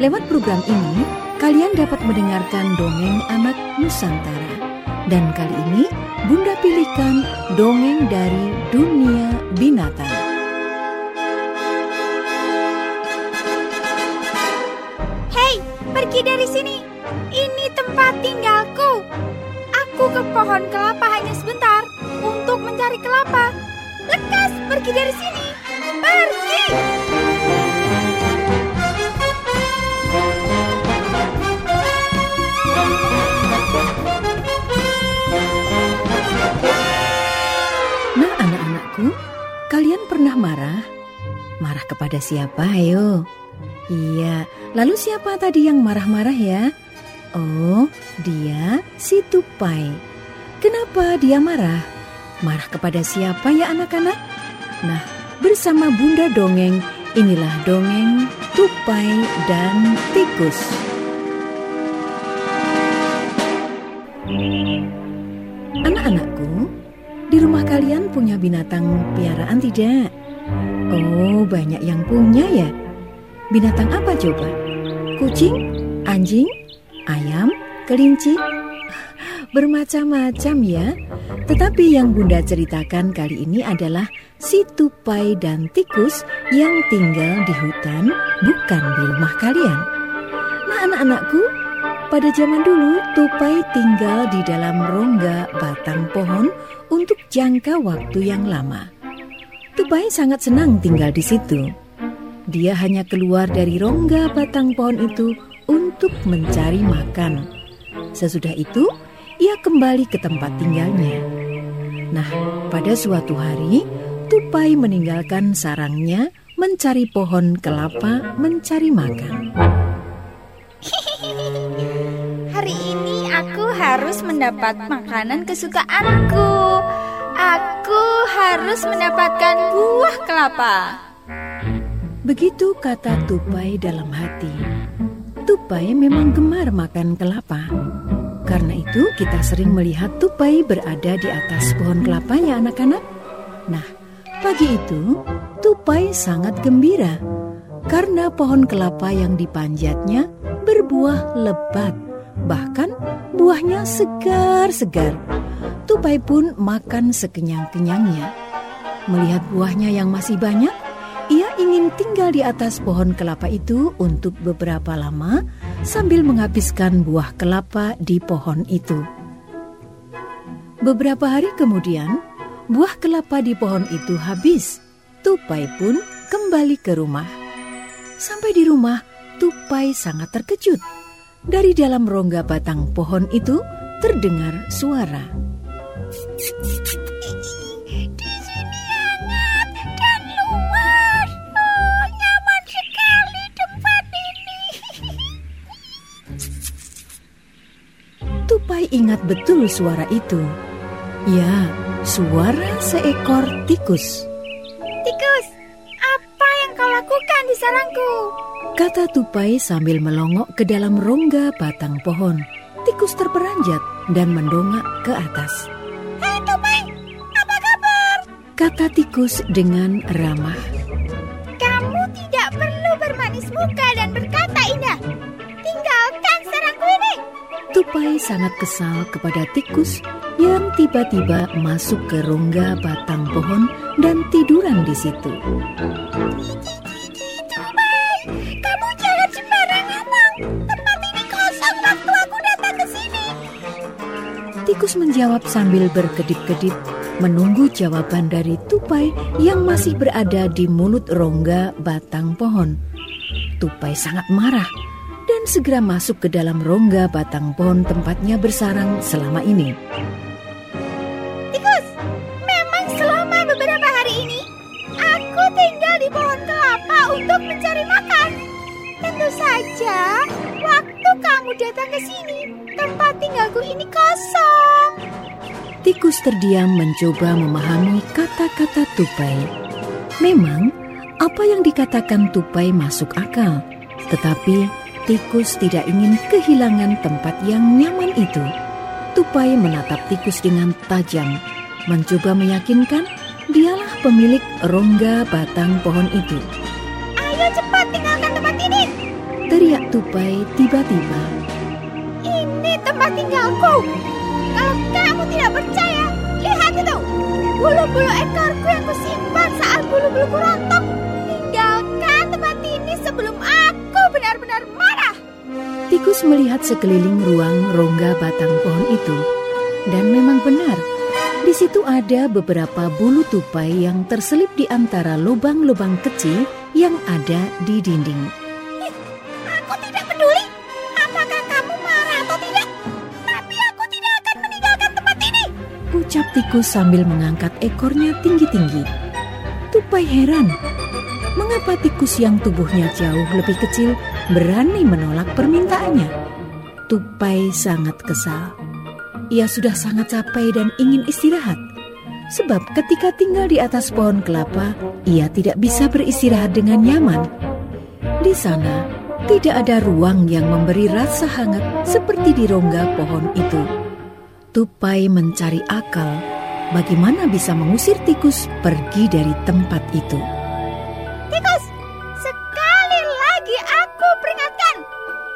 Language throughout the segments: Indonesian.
Lewat program ini, kalian dapat mendengarkan dongeng anak Nusantara. Dan kali ini, Bunda pilihkan dongeng dari dunia binatang. Hei, pergi dari sini. Ini tempat tinggalku. Aku ke pohon kelapa hanya sebentar untuk mencari kelapa. Lekas pergi dari sini. Pergi! Pernah marah? Marah kepada siapa, ayo? Iya, lalu siapa tadi yang marah-marah ya? Oh, dia si Tupai. Kenapa dia marah? Marah kepada siapa ya anak-anak? Nah, bersama Bunda Dongeng, inilah dongeng Tupai dan Tikus. Anak-anakku, di rumah kalian punya binatang piaraan tidak? Oh, banyak yang punya ya. Binatang apa coba? Kucing, anjing, ayam, kelinci? Bermacam-macam ya. Tetapi yang Bunda ceritakan kali ini adalah si tupai dan tikus yang tinggal di hutan, bukan di rumah kalian. Nah, anak-anakku, pada zaman dulu tupai tinggal di dalam rongga batang pohon untuk jangka waktu yang lama. Tupai sangat senang tinggal di situ. Dia hanya keluar dari rongga batang pohon itu untuk mencari makan. Sesudah itu, ia kembali ke tempat tinggalnya. Nah, pada suatu hari, Tupai meninggalkan sarangnya mencari pohon kelapa mencari makan. Hari ini aku harus mendapat makanan kesukaanku. Aku harus mendapatkan buah kelapa. Begitu kata Tupai dalam hati. Tupai memang gemar makan kelapa. Karena itu kita sering melihat tupai berada di atas pohon kelapa ya anak-anak. Nah, pagi itu tupai sangat gembira karena pohon kelapa yang dipanjatnya berbuah lebat. Bahkan buahnya segar-segar. Tupai pun makan sekenyang-kenyangnya. Melihat buahnya yang masih banyak, ia ingin tinggal di atas pohon kelapa itu untuk beberapa lama sambil menghabiskan buah kelapa di pohon itu. Beberapa hari kemudian, buah kelapa di pohon itu habis. Tupai pun kembali ke rumah. Sampai di rumah, Tupai sangat terkejut. Dari dalam rongga batang pohon itu terdengar suara. Di sini hangat dan luas. Oh, nyaman sekali tempat ini. Tupai ingat betul suara itu. Ya, suara seekor tikus. Tikus, Tupai sambil melongok ke dalam rongga batang pohon. Tikus terperanjat dan mendongak ke atas. Hei Tupai, apa kabar? Kata tikus dengan ramah. Kamu tidak perlu bermanis muka dan berkata indah. Tinggalkan sarangku ini. Tupai sangat kesal kepada tikus yang tiba-tiba masuk ke rongga batang pohon dan tiduran di situ. Tikus menjawab sambil berkedip-kedip menunggu jawaban dari Tupai yang masih berada di mulut rongga batang pohon. Tupai sangat marah dan segera masuk ke dalam rongga batang pohon tempatnya bersarang selama ini. Tikus, memang selama beberapa hari ini aku tinggal di pohon kelapa untuk mencari makan. Tentu saja, waktu kamu datang ke sini, tempat tinggalku ini kosong. Tikus terdiam mencoba memahami kata-kata Tupai. Memang, apa yang dikatakan Tupai masuk akal, tetapi tikus tidak ingin kehilangan tempat yang nyaman itu. Tupai menatap tikus dengan tajam, mencoba meyakinkan dialah pemilik rongga batang pohon itu. Ayo cepat tinggalkan tempat ini. teriak Tupai tiba-tiba. Tinggalku. Kalau kamu tidak percaya, lihat itu. Bulu-bulu ekorku yang kusimpan saat bulu-buluku rontok. Tinggalkan tempat ini sebelum aku benar-benar marah. Tikus melihat sekeliling ruang rongga batang pohon itu. Dan memang benar, di situ ada beberapa bulu tupai yang terselip di antara lubang-lubang kecil yang ada di dinding. Tikus sambil mengangkat ekornya tinggi-tinggi. Tupai heran, mengapa tikus yang tubuhnya jauh lebih kecil berani menolak permintaannya. Tupai sangat kesal. Ia sudah sangat capek dan ingin istirahat. Sebab ketika tinggal di atas pohon kelapa, ia tidak bisa beristirahat dengan nyaman. Di sana, tidak ada ruang yang memberi rasa hangat seperti di rongga pohon itu. Tupai mencari akal bagaimana bisa mengusir tikus pergi dari tempat itu. Tikus, sekali lagi aku peringatkan.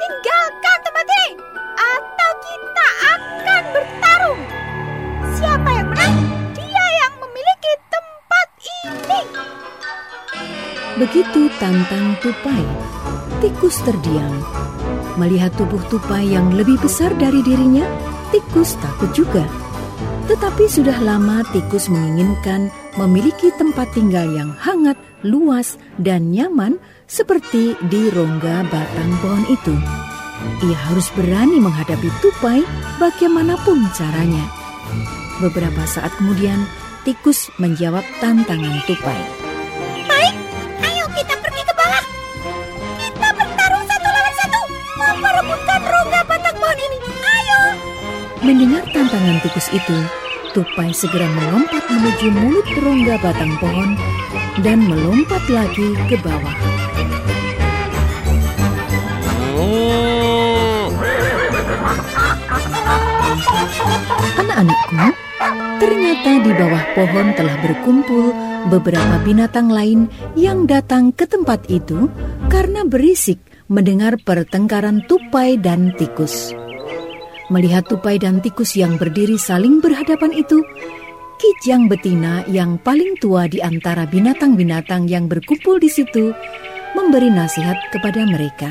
Tinggalkan tempat ini atau kita akan bertarung. Siapa yang menang? Dia yang memiliki tempat ini. Begitu tantang tupai, tikus terdiam. Melihat tubuh tupai yang lebih besar dari dirinya, tikus takut juga. Tetapi sudah lama tikus menginginkan memiliki tempat tinggal yang hangat, luas, dan nyaman seperti di rongga batang pohon itu. Ia harus berani menghadapi tupai bagaimanapun caranya. Beberapa saat kemudian, tikus menjawab tantangan tupai. Mendengar tantangan tikus itu, Tupai segera melompat menuju mulut rongga batang pohon dan melompat lagi ke bawah. Anak-anakku, ternyata di bawah pohon telah berkumpul beberapa binatang lain yang datang ke tempat itu karena berisik mendengar pertengkaran tupai dan tikus. Melihat tupai dan tikus yang berdiri saling berhadapan itu, Kijang betina yang paling tua di antara binatang-binatang yang berkumpul di situ memberi nasihat kepada mereka.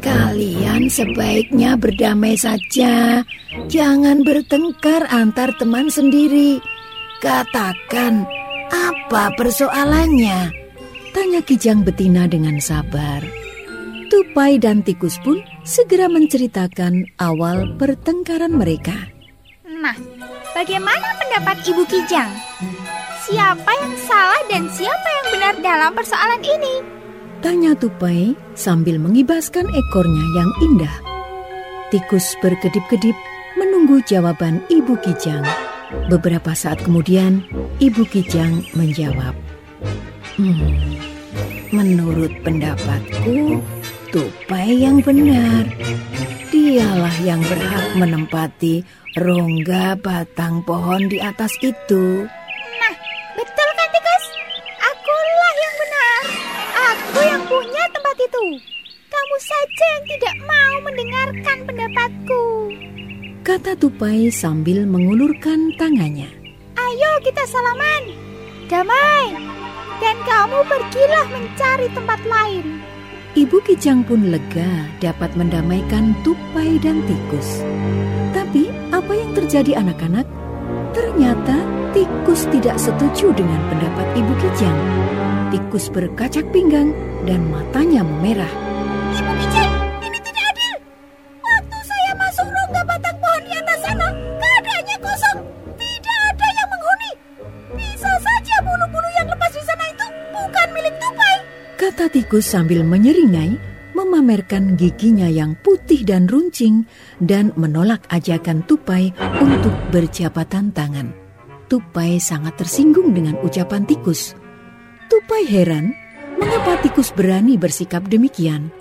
Kalian sebaiknya berdamai saja. Jangan bertengkar antar teman sendiri. Katakan, apa persoalannya? Tanya Kijang betina dengan sabar. Tupai dan tikus pun segera menceritakan awal pertengkaran mereka. Nah, bagaimana pendapat Ibu Kijang? Siapa yang salah dan siapa yang benar dalam persoalan ini? Tanya Tupai sambil mengibaskan ekornya yang indah. Tikus berkedip-kedip menunggu jawaban Ibu Kijang. Beberapa saat kemudian, Ibu Kijang menjawab, Hmm, menurut pendapatku, Tupai yang benar. Dialah yang berhak menempati rongga batang pohon di atas itu. Nah, betul kan tikus? Akulah yang benar. Aku yang punya tempat itu. Kamu saja yang tidak mau mendengarkan pendapatku. Kata Tupai sambil mengulurkan tangannya. Ayo kita salaman. Damai. Dan kamu pergilah mencari tempat lain. Ibu Kijang pun lega dapat mendamaikan tupai dan tikus. Tapi apa yang terjadi anak-anak? Ternyata tikus tidak setuju dengan pendapat Ibu Kijang. Tikus berkacak pinggang dan matanya memerah. Ibu Tikus sambil menyeringai, memamerkan giginya yang putih dan runcing dan menolak ajakan tupai untuk berjabatan tangan. Tupai sangat tersinggung dengan ucapan tikus. Tupai heran mengapa tikus berani bersikap demikian.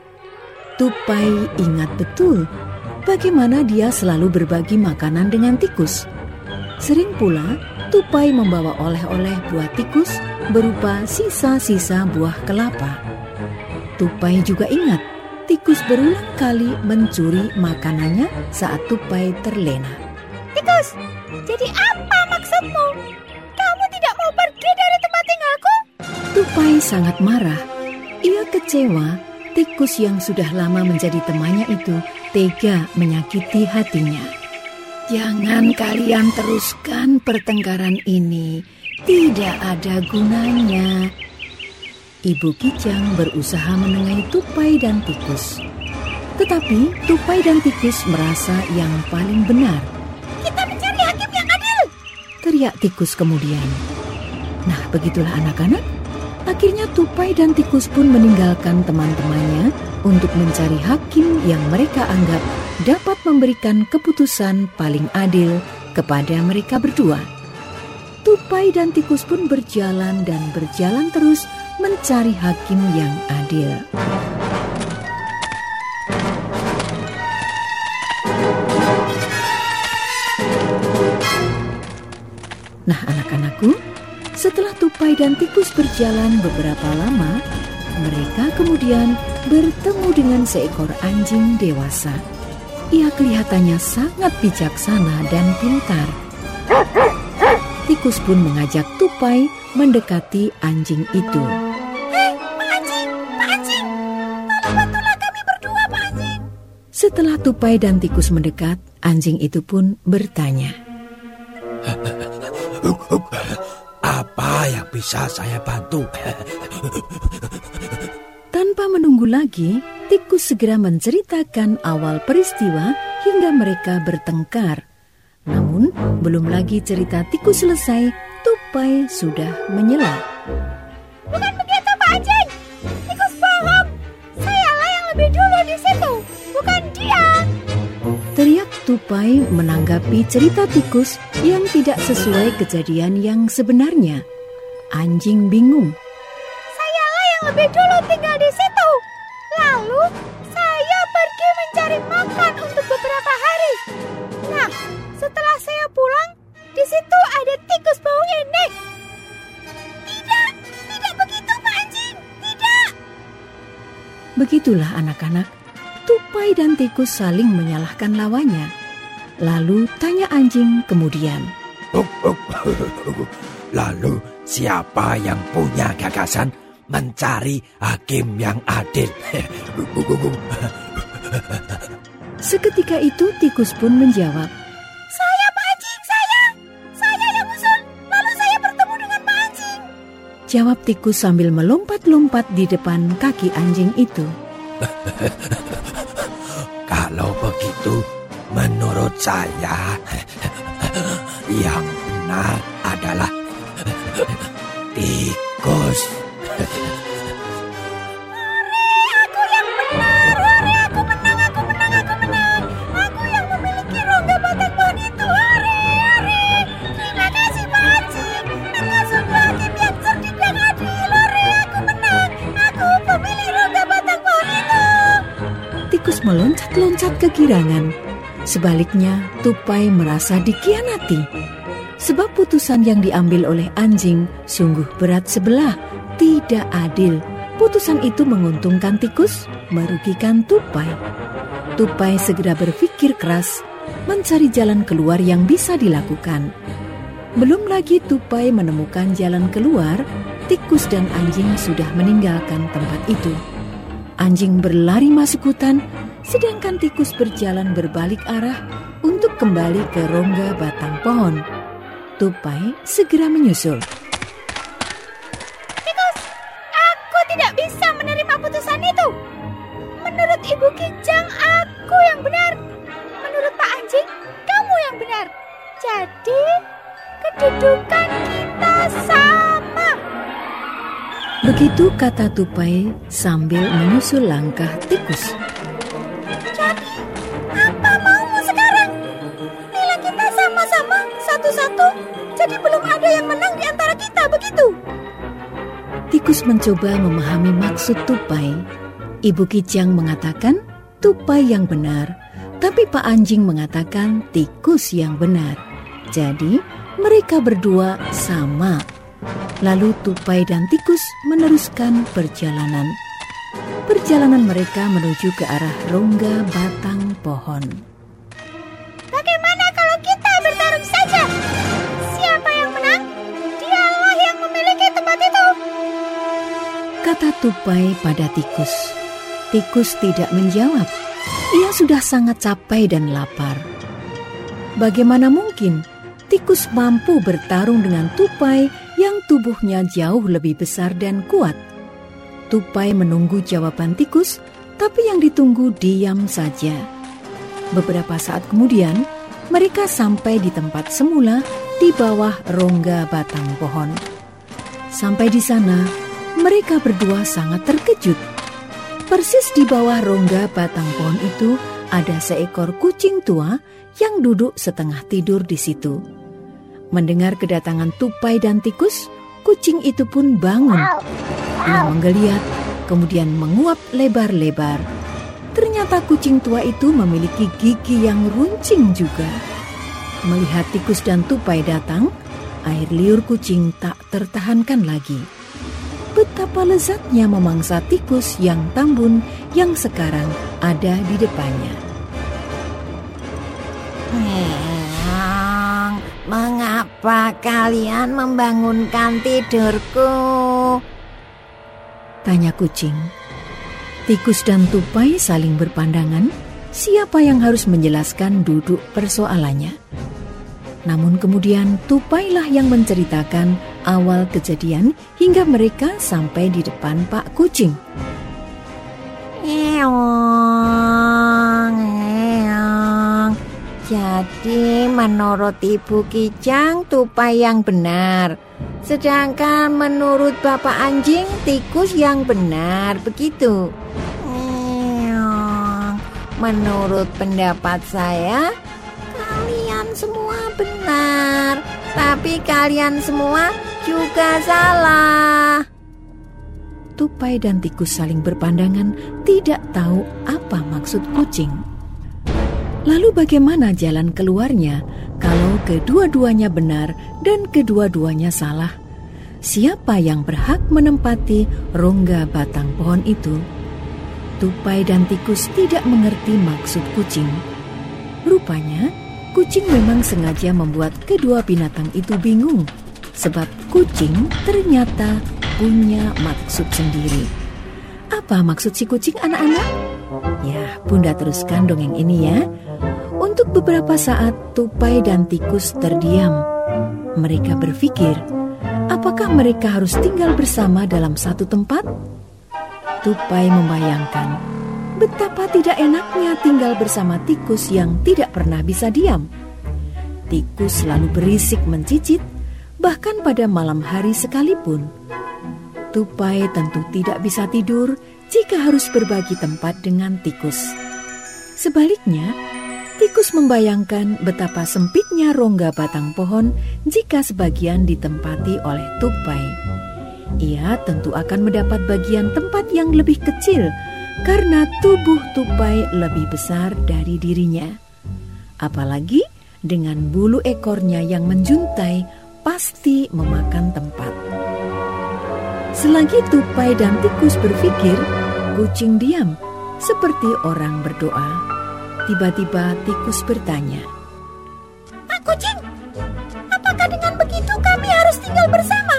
Tupai ingat betul bagaimana dia selalu berbagi makanan dengan tikus. Sering pula Tupai membawa oleh-oleh buah tikus berupa sisa-sisa buah kelapa. Tupai juga ingat tikus berulang kali mencuri makanannya saat tupai terlena. Tikus, jadi apa maksudmu? Kamu tidak mau pergi dari tempat tinggalku? Tupai sangat marah. Ia kecewa tikus yang sudah lama menjadi temannya itu tega menyakiti hatinya. Jangan kalian teruskan pertengkaran ini. Tidak ada gunanya. Ibu Kijang berusaha menengahi Tupai dan Tikus. Tetapi Tupai dan Tikus merasa yang paling benar. Kita mencari hakim yang adil. Teriak Tikus kemudian. Nah, begitulah anak-anak. Akhirnya Tupai dan Tikus pun meninggalkan teman-temannya untuk mencari hakim yang mereka anggap dapat memberikan keputusan paling adil kepada mereka berdua. Tupai dan Tikus pun berjalan dan berjalan terus mencari hakim yang adil. Nah, anak-anakku, setelah Tupai dan Tikus berjalan beberapa lama, mereka kemudian bertemu dengan seekor anjing dewasa. Ia kelihatannya sangat bijaksana dan pintar. Tikus pun mengajak Tupai mendekati anjing itu. Setelah Tupai dan Tikus mendekat, anjing itu pun bertanya. Apa yang bisa saya bantu? Tanpa menunggu lagi, Tikus segera menceritakan awal peristiwa hingga mereka bertengkar. Namun, belum lagi cerita Tikus selesai, Tupai sudah menyela. Bukan begitu, Pak Anjing. Dia. Teriak Tupai menanggapi cerita tikus yang tidak sesuai kejadian yang sebenarnya. Anjing bingung. Sayalah yang lebih dulu tinggal di situ. Lalu saya pergi mencari makan untuk beberapa hari. Nah, setelah saya pulang, di situ ada tikus bau ini. Tidak, tidak begitu Pak Anjing. Tidak. Begitulah anak-anak, Tupai dan tikus saling menyalahkan lawannya. Lalu tanya anjing kemudian. Lalu siapa yang punya gagasan mencari hakim yang adil? Seketika itu tikus pun menjawab. Saya Pak Anjing, saya. Saya yang usul. Lalu saya bertemu dengan Pak Anjing. Jawab tikus sambil melompat-lompat di depan kaki anjing itu. Kalau begitu, menurut saya yang benar adalah tikus. Meloncat-loncat ke girangan. Sebaliknya, Tupai merasa dikhianati. Sebab putusan yang diambil oleh anjing sungguh berat sebelah, tidak adil. Putusan itu menguntungkan tikus, merugikan Tupai. Tupai segera berpikir keras, mencari jalan keluar yang bisa dilakukan. Belum lagi Tupai menemukan jalan keluar, tikus dan anjing sudah meninggalkan tempat itu. Anjing berlari masuk hutan, sedangkan tikus berjalan berbalik arah untuk kembali ke rongga batang pohon. Tupai segera menyusul. Tikus, aku tidak bisa menerima putusan itu. Menurut Ibu Kijang, aku yang benar. Menurut Pak Anjing, kamu yang benar. Jadi, kedudukan kita sama. Begitu kata Tupai sambil menyusul langkah tikus. Tikus mencoba memahami maksud Tupai. Ibu Kijang mengatakan Tupai yang benar, tapi Pak Anjing mengatakan tikus yang benar. Jadi, mereka berdua sama. Lalu Tupai dan tikus meneruskan perjalanan. perjalanan mereka menuju ke arah rongga batang pohon. Tupai pada tikus. Tikus tidak menjawab. Ia sudah sangat capek dan lapar. Bagaimana mungkin tikus mampu bertarung dengan tupai yang tubuhnya jauh lebih besar dan kuat? Tupai menunggu jawaban tikus, tapi yang ditunggu diam saja. Beberapa saat kemudian, mereka sampai di tempat semula di bawah rongga batang pohon. Sampai di sana, mereka berdua sangat terkejut. Persis di bawah rongga batang pohon itu ada seekor kucing tua yang duduk setengah tidur di situ. Mendengar kedatangan tupai dan tikus, kucing itu pun bangun. Ia menggeliat, kemudian menguap lebar-lebar. Ternyata kucing tua itu memiliki gigi yang runcing juga. Melihat tikus dan tupai datang, air liur kucing tak tertahankan lagi. Betapa lezatnya memangsa tikus yang tambun yang sekarang ada di depannya. Meong, mengapa kalian membangunkan tidurku? Tanya kucing. Tikus dan tupai saling berpandangan, siapa yang harus menjelaskan duduk persoalannya. Namun kemudian tupailah yang menceritakan awal kejadian hingga mereka sampai di depan Pak Kucing. Eong, eong. Jadi menurut Ibu Kijang tupai yang benar. Sedangkan menurut Bapak Anjing tikus yang benar, begitu. Eong. Menurut pendapat saya, kalian semua benar. Tapi kalian semua juga salah. Tupai dan tikus saling berpandangan, tidak tahu apa maksud kucing. Lalu bagaimana jalan keluarnya kalau kedua-duanya benar dan kedua-duanya salah? Siapa yang berhak menempati rongga batang pohon itu? Tupai dan tikus tidak mengerti maksud kucing. Rupanya, kucing memang sengaja membuat kedua binatang itu bingung, sebab kucing ternyata punya maksud sendiri. Apa maksud si kucing anak-anak? Ya, Bunda teruskan dongeng ini ya. Untuk beberapa saat tupai dan tikus terdiam. Mereka berpikir, apakah mereka harus tinggal bersama dalam satu tempat? Tupai membayangkan betapa tidak enaknya tinggal bersama tikus yang tidak pernah bisa diam. Tikus selalu berisik mencicit, bahkan pada malam hari sekalipun. Tupai tentu tidak bisa tidur jika harus berbagi tempat dengan tikus. Sebaliknya, tikus membayangkan betapa sempitnya rongga batang pohon jika sebagian ditempati oleh tupai. Ia tentu akan mendapat bagian tempat yang lebih kecil karena tubuh tupai lebih besar dari dirinya. Apalagi dengan bulu ekornya yang menjuntai pasti memakan tempat. Selagi tupai dan tikus berpikir, kucing diam seperti orang berdoa. Tiba-tiba tikus bertanya, Pak Kucing, apakah dengan begitu kami harus tinggal bersama?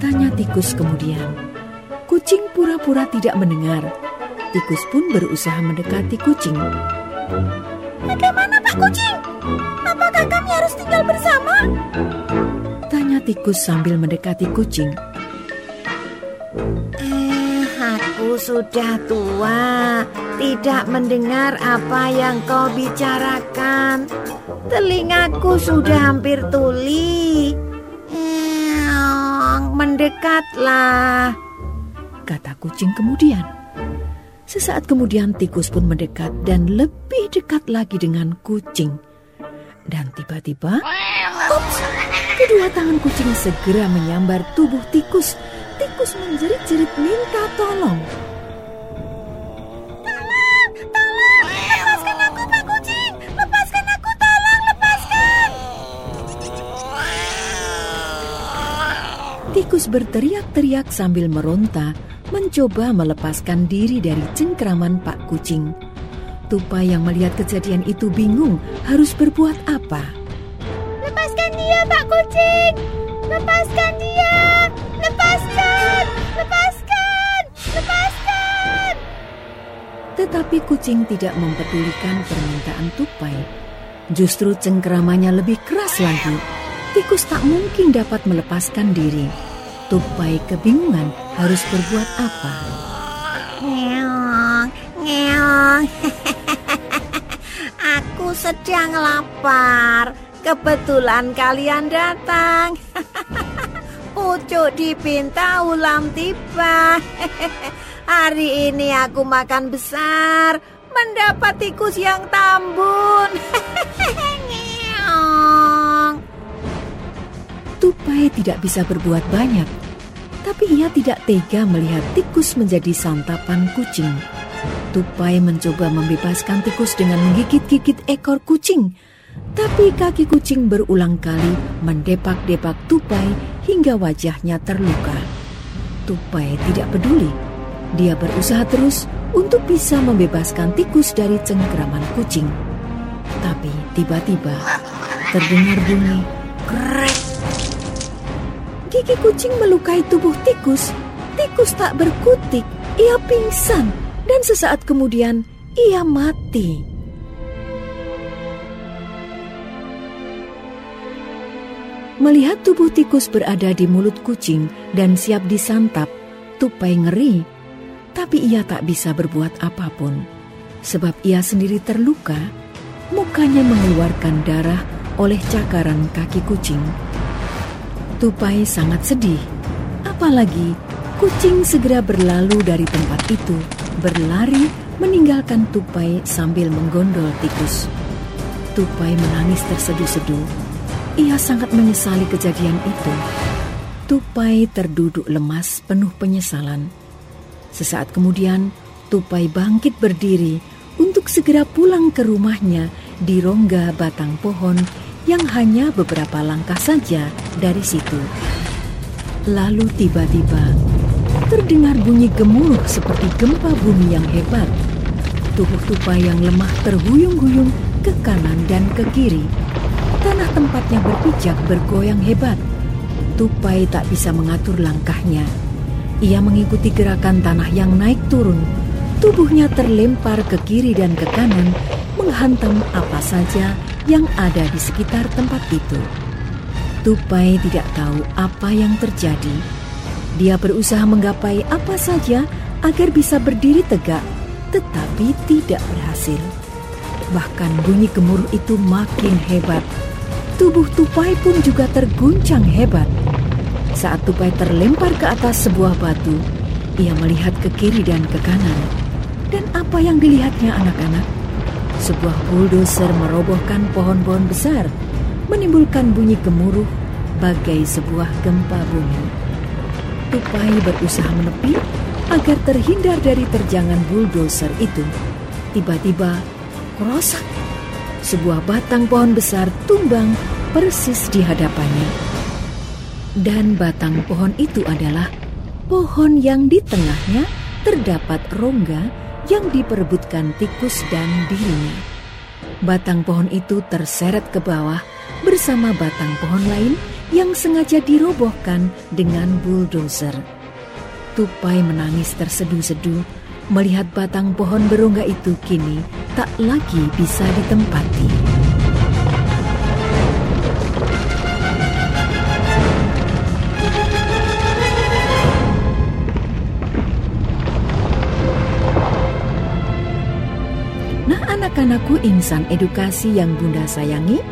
Tanya tikus kemudian. Kucing pura-pura tidak mendengar. Tikus pun berusaha mendekati kucing. Bagaimana Pak Kucing? Apakah kami harus tinggal bersama? Tanya tikus sambil mendekati kucing. Eh, aku sudah tua, tidak mendengar apa yang kau bicarakan. Telingaku sudah hampir tuli. Eong, mendekatlah. Kata kucing kemudian. Sesaat kemudian tikus pun mendekat dan lebih dekat lagi dengan kucing. Dan tiba-tiba, ups, kedua tangan kucing segera menyambar tubuh tikus. Tikus menjerit-jerit minta tolong. Lepaskan aku Pak Kucing! Lepaskan aku, tolong lepaskan! Tikus berteriak-teriak sambil meronta, mencoba melepaskan diri dari cengkraman Pak Kucing. Tupai yang melihat kejadian itu bingung harus berbuat apa. Lepaskan dia, Pak Kucing! Lepaskan dia! Lepaskan! Lepaskan! Lepaskan! Tetapi kucing tidak mempedulikan permintaan Tupai. Justru cengkeramannya lebih keras lagi. Tikus tak mungkin dapat melepaskan diri. Tupai kebingungan harus berbuat apa. Ngeong, ngeong. Aku sedang lapar. Kebetulan kalian datang. Pucuk dipinta ulam tiba. Hari ini aku makan besar, mendapat tikus yang tambun. Ngeong. Tupai tidak bisa berbuat banyak, tapi ia tidak tega melihat tikus menjadi santapan kucing. Tupai mencoba membebaskan tikus dengan menggigit-gigit ekor kucing, tapi kaki kucing berulang kali mendepak-depak Tupai hingga wajahnya terluka. Tupai tidak peduli. Dia berusaha terus untuk bisa membebaskan tikus dari cengkeraman kucing. Tapi tiba-tiba terdengar bunyi krek Gigi kucing melukai tubuh tikus. Tikus tak berkutik, ia pingsan, dan sesaat kemudian ia mati. Melihat tubuh tikus berada di mulut kucing dan siap disantap, Tupai ngeri. Tapi ia tak bisa berbuat apa pun, sebab ia sendiri terluka. Mukanya mengeluarkan darah oleh cakaran kaki kucing. Tupai sangat sedih. Apalagi kucing segera berlalu dari tempat itu, berlari meninggalkan Tupai sambil menggondol tikus. Tupai menangis terseduh-seduh. Ia sangat menyesali kejadian itu. Tupai terduduk lemas penuh penyesalan. Sesaat kemudian, Tupai bangkit berdiri untuk segera pulang ke rumahnya di rongga batang pohon yang hanya beberapa langkah saja dari situ. Lalu tiba-tiba terdengar bunyi gemuruh seperti gempa bumi yang hebat. Tubuh Tupai yang lemah terhuyung-huyung ke kanan dan ke kiri. Tanah tempatnya berpijak bergoyang hebat. Tupai tak bisa mengatur langkahnya. Ia mengikuti gerakan tanah yang naik turun. Tubuhnya terlempar ke kiri dan ke kanan, menghantam apa saja yang ada di sekitar tempat itu. Tupai tidak tahu apa yang terjadi. Dia berusaha menggapai apa saja agar bisa berdiri tegak, tetapi tidak berhasil. Bahkan bunyi gemuruh itu makin hebat. Tubuh Tupai pun juga terguncang hebat. Saat Tupai terlempar ke atas sebuah batu, ia melihat ke kiri dan ke kanan. Dan apa yang dilihatnya anak-anak? Sebuah bulldozer merobohkan pohon-pohon besar, menimbulkan bunyi gemuruh bagai sebuah gempa bumi. Tupai berusaha menepi agar terhindar dari terjangan bulldozer itu. Tiba-tiba, krosak, sebuah batang pohon besar tumbang persis di hadapannya. Dan batang pohon itu adalah pohon yang di tengahnya terdapat rongga yang diperebutkan tikus dan dirinya. Batang pohon itu terseret ke bawah bersama batang pohon lain yang sengaja dirobohkan dengan bulldozer. Tupai menangis terseduh-seduh melihat batang pohon berongga itu kini tak lagi bisa ditempati. Nah anak-anakku insan edukasi yang bunda sayangi,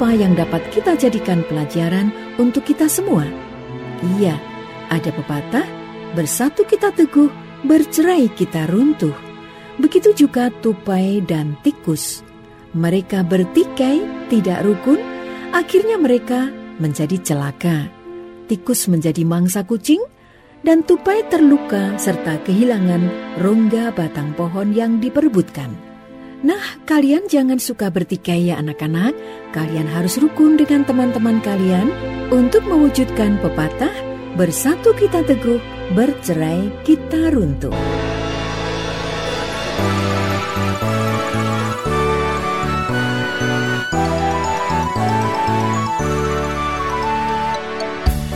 apa yang dapat kita jadikan pelajaran untuk kita semua? Iya, ada pepatah, bersatu kita teguh, bercerai kita runtuh. Begitu juga tupai dan tikus. Mereka bertikai, tidak rukun, akhirnya mereka menjadi celaka. Tikus menjadi mangsa kucing, dan tupai terluka serta kehilangan rongga batang pohon yang diperebutkan. Nah, kalian jangan suka bertikai ya anak-anak. Kalian harus rukun dengan teman-teman kalian untuk mewujudkan pepatah bersatu kita teguh, bercerai kita runtuh.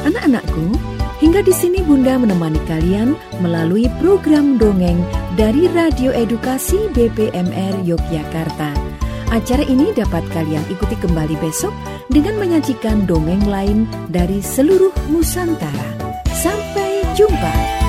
Anak-anakku, hingga di sini Bunda menemani kalian melalui program dongeng dari Radio Edukasi BPMR Yogyakarta. Acara ini dapat kalian ikuti kembali besok dengan menyajikan dongeng lain dari seluruh Nusantara. Sampai jumpa.